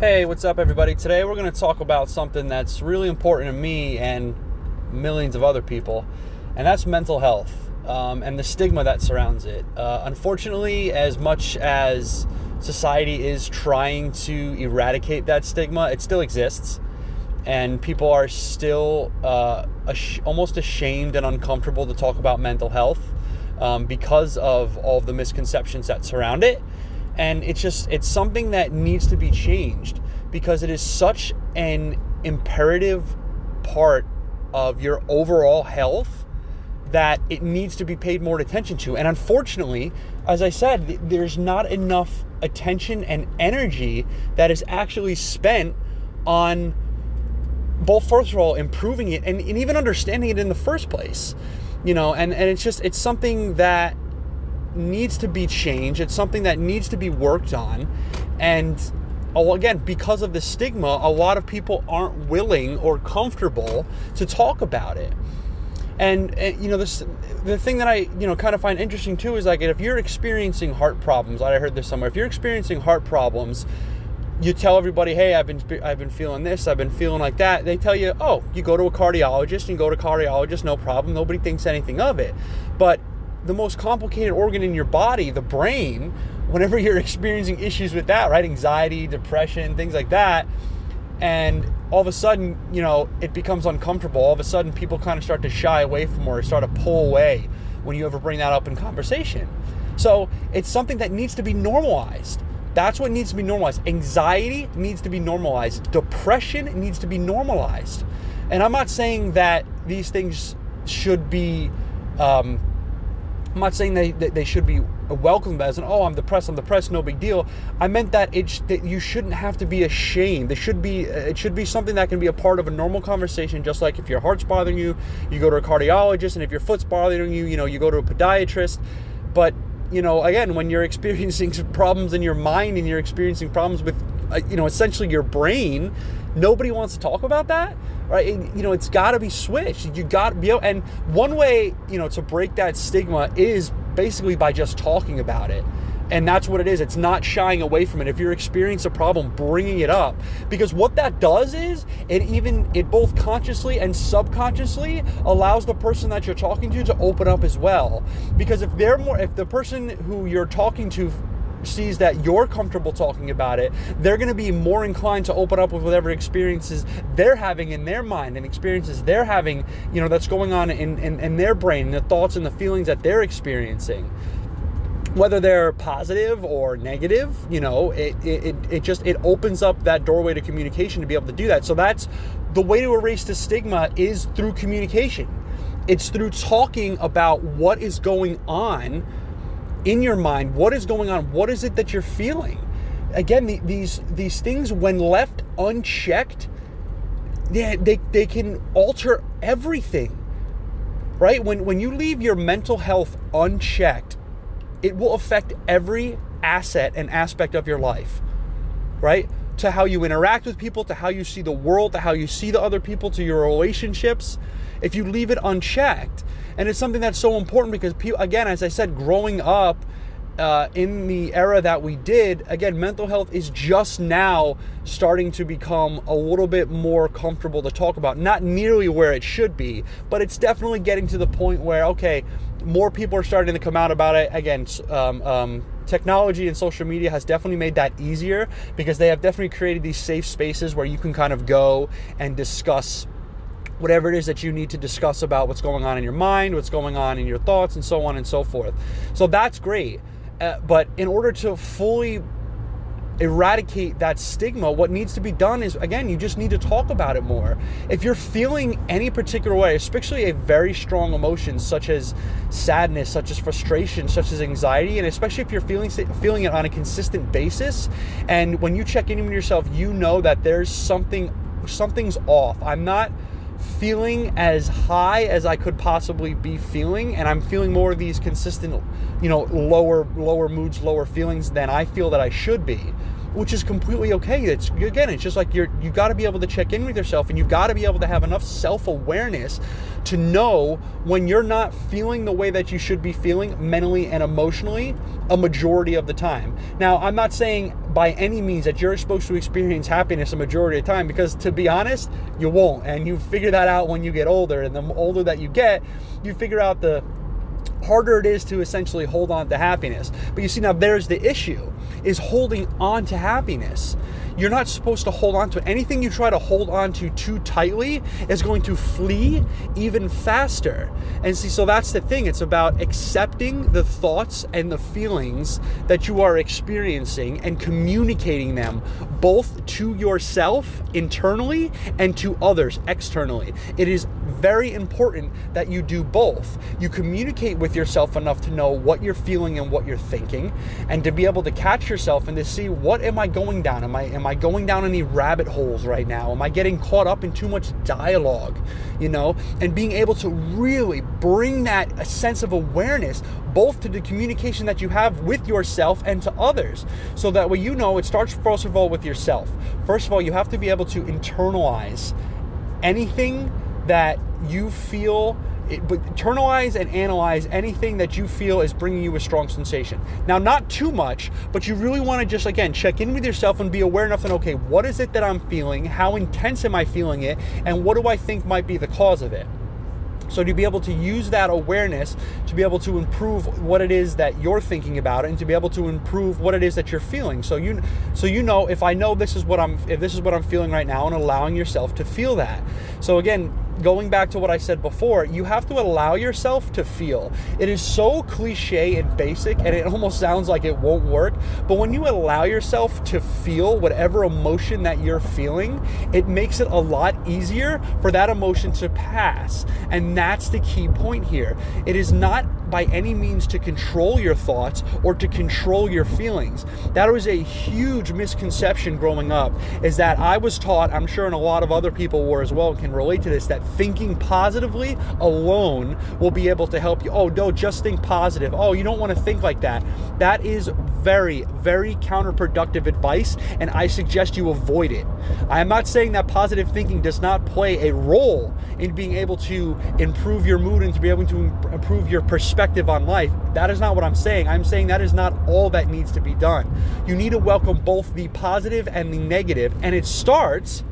Hey, what's up, everybody? Today we're going to talk about something that's really important to me and millions of other people, and that's mental health um, and the stigma that surrounds it. Uh, unfortunately, as much as society is trying to eradicate that stigma, it still exists, and people are still uh, ash- almost ashamed and uncomfortable to talk about mental health um, because of all of the misconceptions that surround it and it's just it's something that needs to be changed because it is such an imperative part of your overall health that it needs to be paid more attention to. And unfortunately as i said there's not enough attention and energy that is actually spent on both first of all improving it and, and even understanding it in the first place you know and, and it's just it's something that needs to be changed. It's something that needs to be worked on. And oh, again, because of the stigma, a lot of people aren't willing or comfortable to talk about it. And, and, you know this the thing that I you know kind of find interesting too is like if you're experiencing heart problems, I heard this somewhere. If you're experiencing heart problems, you tell everybody, "Hey, I've been I've been feeling this, I've been feeling like that." They tell you, "Oh, you go to a cardiologist, you go to cardiologist, no problem. Nobody thinks anything of it." But the most complicated organ in your body, the brain, whenever you're experiencing issues with that, right? Anxiety, depression, things like that. And all of a sudden, you know, it becomes uncomfortable. All of a sudden, people kind of start to shy away from or start to pull away when you ever bring that up in conversation. So it's something that needs to be normalized. That's what needs to be normalized. Anxiety needs to be normalized. Depression needs to be normalized. And I'm not saying that these things should be um, I'm not saying they, they should be welcomed as an, oh, I'm depressed, I'm depressed, no big deal. I meant that it that you shouldn't have to be ashamed. It should be it should be something that can be a part of a normal conversation. Just like if your heart's bothering you, you go to a cardiologist, and if your foot's bothering you, you know you go to a podiatrist. But you know, again, when you're experiencing problems in your mind and you're experiencing problems with, uh, you know, essentially your brain, nobody wants to talk about that right? you know, it's got to be switched. You got to be able, and one way, you know, to break that stigma is basically by just talking about it. And that's what it is. It's not shying away from it. If you're experiencing a problem, bringing it up. Because what that does is it even, it both consciously and subconsciously allows the person that you're talking to to open up as well. Because if they're more, if the person who you're talking to sees that you're comfortable talking about it, they're going to be more inclined to open up with whatever experiences they're having in their mind and experiences they're having, you know, that's going on in, in, in their brain, the thoughts and the feelings that they're experiencing. Whether they're positive or negative you know it, it, it just it opens up that doorway to communication to be able to do that. So that's the way to erase the stigma is through communication. It's through talking about what is going on in your mind what is going on? What is it that you're feeling? Again the, these these things when left unchecked they, they, they can alter everything right? When when you leave your mental health unchecked it will affect every asset and aspect of your life right to how you interact with people to how you see the world to how you see the other people to your relationships if you leave it unchecked and it's something that's so important because people, again, as I said, growing up uh, in the era that we did, again, mental health is just now starting to become a little bit more comfortable to talk about. Not nearly where it should be, but it's definitely getting to the point where, okay, more people are starting to come out about it. Again, um, um, technology and social media has definitely made that easier because they have definitely created these safe spaces where you can kind of go and discuss whatever it is that you need to discuss about what's going on in your mind, what's going on in your thoughts, and so on and so forth. So that's great. Uh, but in order to fully eradicate that stigma, what needs to be done is again, you just need to talk about it more. If you're feeling any particular way, especially a very strong emotion such as sadness, such as frustration, such as anxiety, and especially if you're feeling feeling it on a consistent basis, and when you check in with yourself, you know that there's something something's off. I'm not feeling as high as I could possibly be feeling, and I'm feeling more of these consistent, you know, lower lower moods, lower feelings than I feel that I should be, which is completely okay. It's again, it's just like you're you got to be able to check in with yourself, and you've got to be able to have enough self awareness to know when you're not feeling the way that you should be feeling mentally and emotionally a majority of the time. Now, I'm not saying by any means that you're supposed to experience happiness a majority of the time because to be honest you won't. And you figure that out when you get older. And the older that you get you figure out the harder it is to essentially hold on to happiness. But you see now there's the issue is holding on to happiness you're not supposed to hold on to. Anything you try to hold on to too tightly is going to flee even faster. And see, so that's the thing. It's about accepting the thoughts and the feelings that you are experiencing and communicating them both to yourself internally and to others externally. It is very important that you do both. You communicate with yourself enough to know what you're feeling and what you're thinking, and to be able to catch yourself and to see what am I going down? Am I am I going down any rabbit holes right now? Am I getting caught up in too much dialogue? You know, and being able to really bring that a sense of awareness both to the communication that you have with yourself and to others. So that way you know it starts first of all with yourself. First of all, you have to be able to internalize anything that you feel it, but internalize and analyze anything that you feel is bringing you a strong sensation. Now, not too much, but you really want to just again check in with yourself and be aware enough that okay, what is it that I'm feeling? How intense am I feeling it? And what do I think might be the cause of it? So to be able to use that awareness to be able to improve what it is that you're thinking about and to be able to improve what it is that you're feeling. So you so you know if I know this is what I'm if this is what I'm feeling right now and allowing yourself to feel that. So again, going back to what I said before, you have to allow yourself to feel. It is so cliche and basic, and it almost sounds like it won't work. But when you allow yourself to feel whatever emotion that you're feeling, it makes it a lot easier for that emotion to pass. And that's the key point here. It is not by any means to control your thoughts or to control your feelings. That was a huge misconception growing up, is that I was taught, I'm sure and a lot of other people were as well, can relate to this, that thinking positively alone will be able to help you. Oh, no, just think positive. Oh, you don't want to think like that. That is very, very counterproductive advice, and I suggest you avoid it. I am not saying that positive thinking does not play a role in being able to improve your mood and to be able to improve your perspective on life. That is not what I'm saying. I'm saying that is not all that needs to be done. You need to welcome both the positive and the negative, and it starts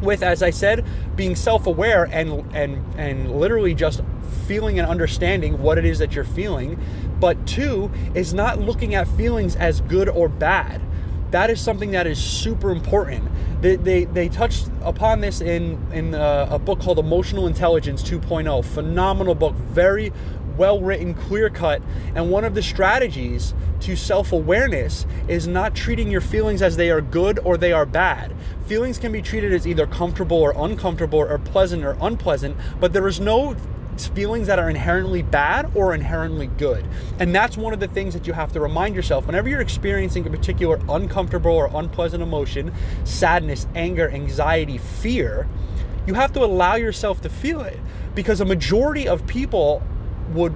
with, as I said, being self-aware and and and literally just feeling and understanding what it is that you're feeling. But two is not looking at feelings as good or bad. That is something that is super important. They, they, they touched upon this in, in a, uh, a book called Emotional Intelligence 2.0. Phenomenal book, very well written, clear cut. And one of the strategies to self awareness is not treating your feelings as they are good or they are bad. Feelings can be treated as either comfortable or uncomfortable or pleasant or unpleasant, but there is no feelings that are inherently bad or inherently good. And that's one of the things that you have to remind yourself whenever you're experiencing a particular uncomfortable or unpleasant emotion, sadness, anger, anxiety, fear, you have to allow yourself to feel it because a majority of people would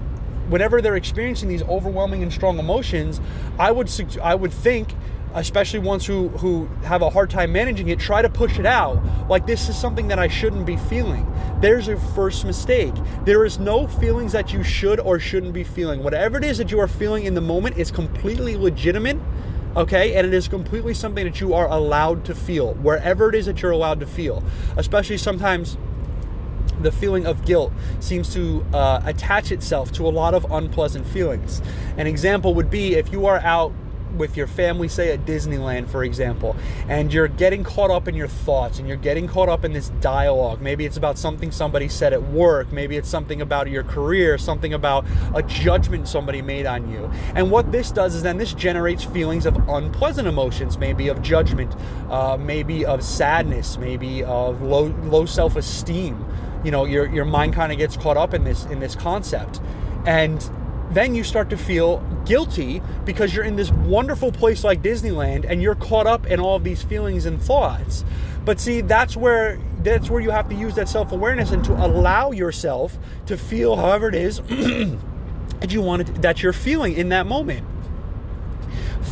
whenever they're experiencing these overwhelming and strong emotions, I would I would think especially ones who who have a hard time managing it try to push it out. Like this is something that I shouldn't be feeling. There's your first mistake. There is no feelings that you should or shouldn't be feeling. Whatever it is that you are feeling in the moment is completely legitimate okay? And it is completely something that you are allowed to feel wherever it is that you're allowed to feel. Especially sometimes the feeling of guilt seems to uh, attach itself to a lot of unpleasant feelings. An example would be if you are out with your family, say at Disneyland, for example, and you're getting caught up in your thoughts and you're getting caught up in this dialogue. Maybe it's about something somebody said at work, maybe it's something about your career, something about a judgment somebody made on you. And what this does is then this generates feelings of unpleasant emotions, maybe of judgment, uh, maybe of sadness, maybe of low low self esteem you know your your mind kind of gets caught up in this in this concept and then you start to feel guilty because you're in this wonderful place like Disneyland and you're caught up in all of these feelings and thoughts. But see, that's where that's where you have to use that self-awareness and to allow yourself to feel however it is that you wanted that you're feeling in that moment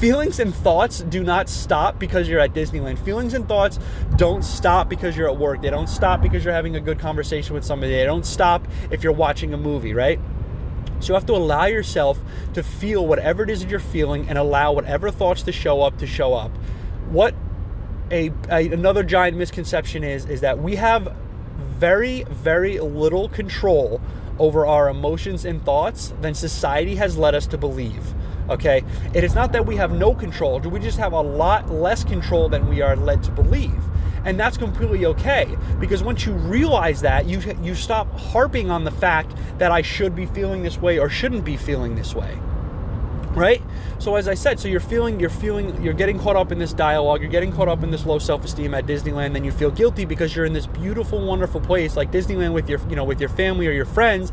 feelings and thoughts do not stop because you're at Disneyland. Feelings and thoughts don't stop because you're at work. They don't stop because you're having a good conversation with somebody. They don't stop if you're watching a movie, right? So you have to allow yourself to feel whatever it is that you're feeling and allow whatever thoughts to show up to show up. What a, a another giant misconception is is that we have very very little control over our emotions and thoughts than society has led us to believe. Okay? It is not that we have no control, Do we just have a lot less control than we are led to believe. And that's completely okay because once you realize that, you you stop harping on the fact that I should be feeling this way or shouldn't be feeling this way right so as i said so you're feeling you're feeling you're getting caught up in this dialogue you're getting caught up in this low self-esteem at disneyland then you feel guilty because you're in this beautiful wonderful place like disneyland with your you know with your family or your friends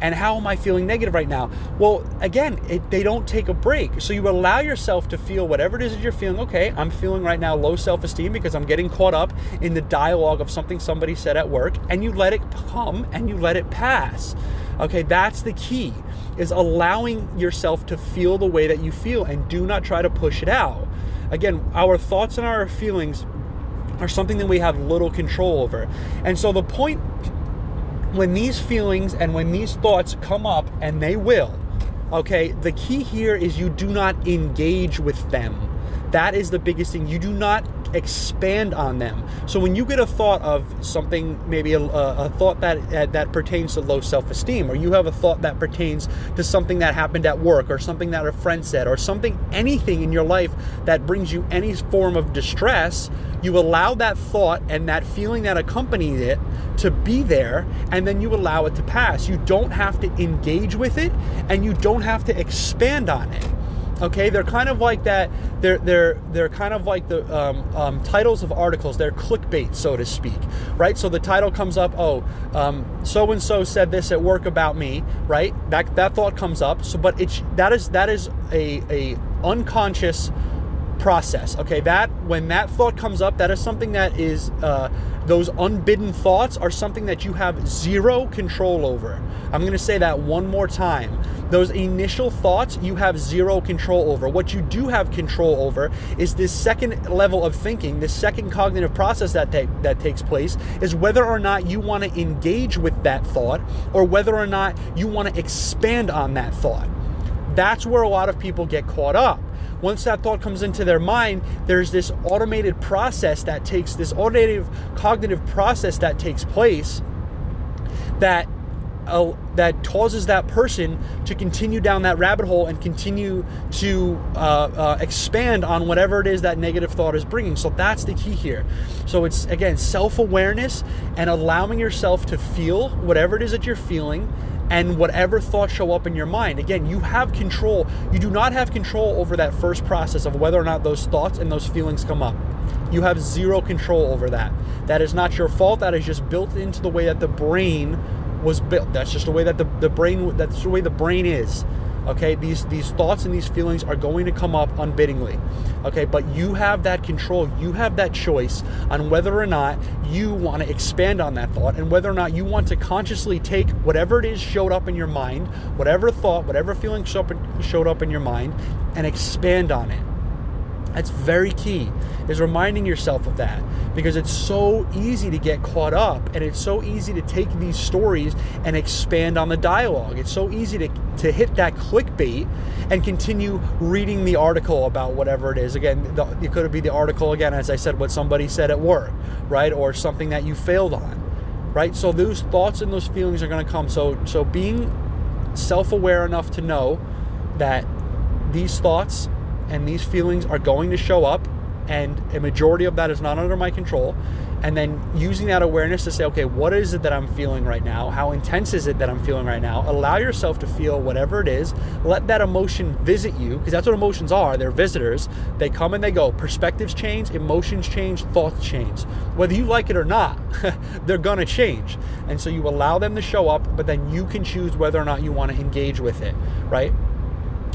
and how am i feeling negative right now well again it, they don't take a break so you allow yourself to feel whatever it is that you're feeling okay i'm feeling right now low self-esteem because i'm getting caught up in the dialogue of something somebody said at work and you let it come and you let it pass okay that's the key is allowing yourself to feel the way that you feel and do not try to push it out. Again, our thoughts and our feelings are something that we have little control over. And so the point when these feelings and when these thoughts come up, and they will, okay, the key here is you do not engage with them. That is the biggest thing. You do not expand on them. So when you get a thought of something, maybe a, a thought that uh, that pertains to low self-esteem, or you have a thought that pertains to something that happened at work, or something that a friend said, or something, anything in your life that brings you any form of distress, you allow that thought and that feeling that accompanies it to be there, and then you allow it to pass. You don't have to engage with it, and you don't have to expand on it. Okay, they're kind of like that. They're they're they're kind of like the um, um, titles of articles. They're clickbait, so to speak, right? So the title comes up. Oh, so and so said this at work about me, right? That that thought comes up. So, but it's that is that is a a unconscious process. Okay, that when that thought comes up, that is something that is uh, those unbidden thoughts are something that you have zero control over. I'm going to say that one more time. Those initial thoughts you have zero control over. What you do have control over is this second level of thinking, this second cognitive process that that takes place is whether or not you want to engage with that thought or whether or not you want to expand on that thought. That's where a lot of people get caught up once that thought comes into their mind, there's this automated process that takes this automated cognitive process that takes place that uh, that causes that person to continue down that rabbit hole and continue to uh, uh, expand on whatever it is that negative thought is bringing. So that's the key here. So it's again self awareness and allowing yourself to feel whatever it is that you're feeling and whatever thoughts show up in your mind. Again, you have control. You do not have control over that first process of whether or not those thoughts and those feelings come up. You have zero control over that. That is not your fault. That is just built into the way that the brain was built. That's just the way that the, the brain that's the way the brain is. Okay, these these thoughts and these feelings are going to come up unbidingly. Okay, but you have that control, you have that choice on whether or not you want to expand on that thought and whether or not you want to consciously take whatever it is showed up in your mind, whatever thought, whatever feeling showed up in your mind, and expand on it. That's very key, is reminding yourself of that because it's so easy to get caught up and it's so easy to take these stories and expand on the dialogue. It's so easy to, to hit that clickbait and continue reading the article about whatever it is. Again, the, it could be the article, again, as I said, what somebody said at work, right? Or something that you failed on, right? So those thoughts and those feelings are going to come. So, so being self aware enough to know that these thoughts and these feelings are going to show up and a majority of that is not under my control. And then using that awareness to say okay what is it that i'm feeling right now? How intense is it that i'm feeling right now? Allow yourself to feel whatever it is. Let that emotion visit you because that's what emotions are. They're visitors. They come and they go. Perspectives change emotions change thoughts change. Whether you like it or not they're gonna change. And so you allow them to show up but then you can choose whether or not you want to engage with it right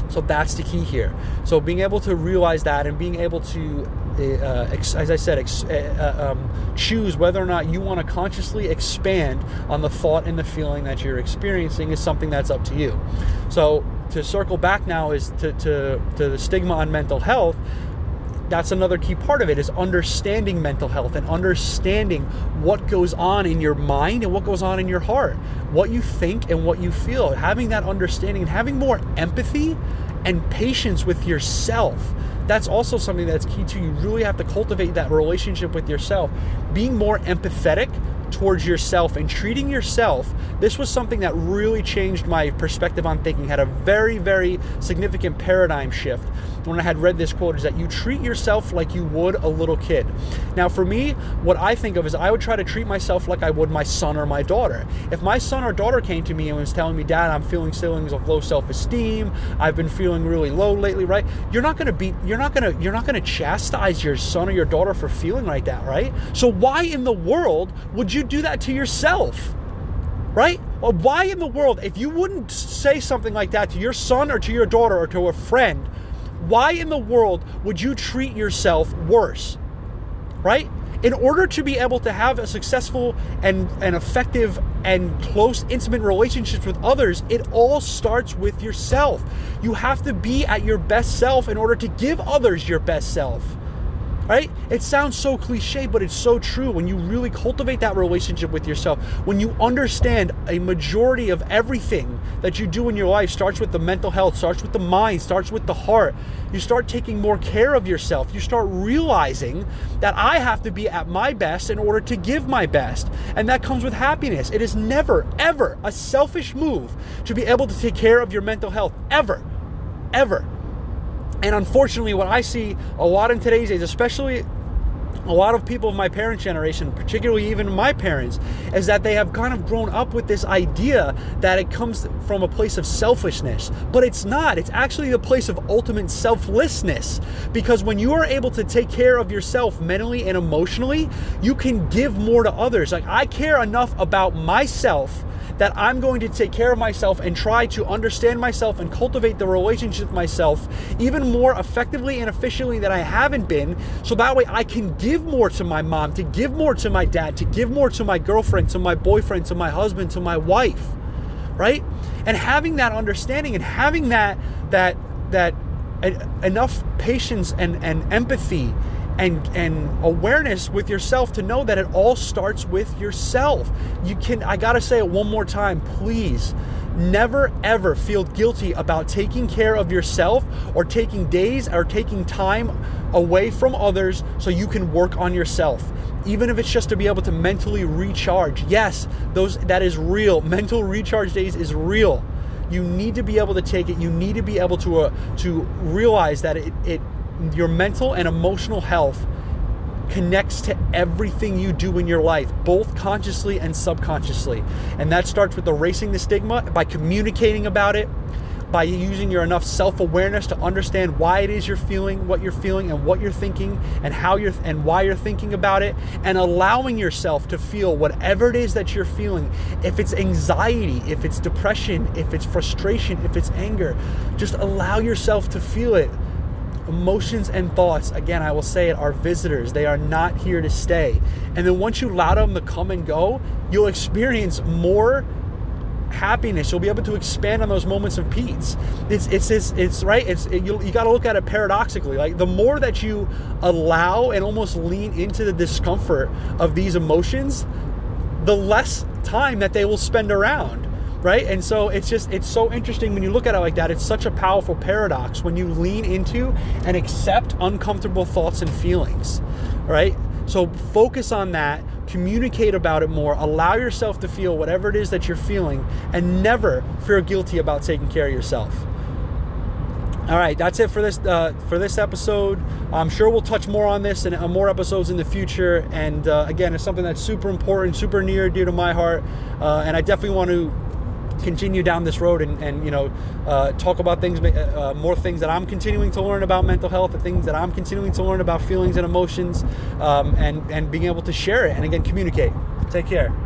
so that's the key here. So being able to realize that and being able to, uh, ex- as I said, ex- uh, uh um, choose whether or not you want to consciously expand on the thought and the feeling that you're experiencing is something that's up to you. So to circle back now is to, to, to the stigma on mental health that's another key part of it is understanding mental health and understanding what goes on in your mind and what goes on in your heart, what you think and what you feel. Having that understanding and having more empathy and patience with yourself. That's also something that's key to you. Really have to cultivate that relationship with yourself. Being more empathetic towards yourself and treating yourself. This was something that really changed my perspective on thinking, had a very, very significant paradigm shift when I had read this quote is that you treat yourself like you would a little kid. Now, for me, what I think of is I would try to treat myself like I would my son or my daughter. If my son or daughter came to me and was telling me, Dad, I'm feeling feelings of low self-esteem, I've been feeling really low lately, right? You're not gonna be you're not gonna you're not gonna chastise your son or your daughter for feeling like that, right? So why in the world would you do that to yourself? Right? Well, why in the world, if you wouldn't say something like that to your son or to your daughter or to a friend, why in the world would you treat yourself worse? Right? In order to be able to have a successful and, and effective and close, intimate relationships with others, it all starts with yourself. You have to be at your best self in order to give others your best self right? It sounds so cliche, but it's so true. When you really cultivate that relationship with yourself, when you understand a majority of everything that you do in your life starts with the mental health, starts with the mind, starts with the heart, you start taking more care of yourself. You start realizing that I have to be at my best in order to give my best. And that comes with happiness. It is never, ever a selfish move to be able to take care of your mental health. Ever. Ever. And unfortunately, what I see a lot in today's age, especially a lot of people of my parents' generation, particularly even my parents, is that they have kind of grown up with this idea that it comes from a place of selfishness. But it's not. It's actually the place of ultimate selflessness. Because when you are able to take care of yourself mentally and emotionally, you can give more to others. Like, I care enough about myself that I'm going to take care of myself and try to understand myself and cultivate the relationship with myself even more effectively and efficiently than I haven't been. So that way I can give more to my mom, to give more to my dad, to give more to my girlfriend, to my boyfriend, to my husband, to my wife. Right? And having that understanding and having that that that enough patience and, and empathy and and awareness with yourself to know that it all starts with yourself. You can I got to say it one more time, please. Never ever feel guilty about taking care of yourself or taking days or taking time away from others so you can work on yourself. Even if it's just to be able to mentally recharge. Yes, those that is real. Mental recharge days is real. You need to be able to take it. You need to be able to uh, to realize that it, it your mental and emotional health connects to everything you do in your life, both consciously and subconsciously. And that starts with erasing the stigma by communicating about it, by using your enough self-awareness to understand why it is you're feeling what you're feeling and what you're thinking and how you're and why you're thinking about it and allowing yourself to feel whatever it is that you're feeling if it's anxiety if it's depression if it's frustration if it's anger just allow yourself to feel it emotions and thoughts, again, I will say it, are visitors. They are not here to stay. And then once you allow them to come and go, you'll experience more happiness. You'll be able to expand on those moments of peace. It's it's it's, it's right. It's it, you, you got to look at it paradoxically. Like the more that you allow and almost lean into the discomfort of these emotions, the less time that they will spend around right? And so it's just it's so interesting when you look at it like that. It's such a powerful paradox when you lean into and accept uncomfortable thoughts and feelings, right? So focus on that, communicate about it more, allow yourself to feel whatever it is that you're feeling, and never feel guilty about taking care of yourself. All right, that's it for this uh, for this episode. I'm sure we'll touch more on this and uh, more episodes in the future. And uh, again, it's something that's super important, super near dear to my heart, uh, and I definitely want to continue down this road and, and you know uh, talk about things uh, uh, more things that i'm continuing to learn about mental health the things that i'm continuing to learn about feelings and emotions um, and and being able to share it and again communicate. Take care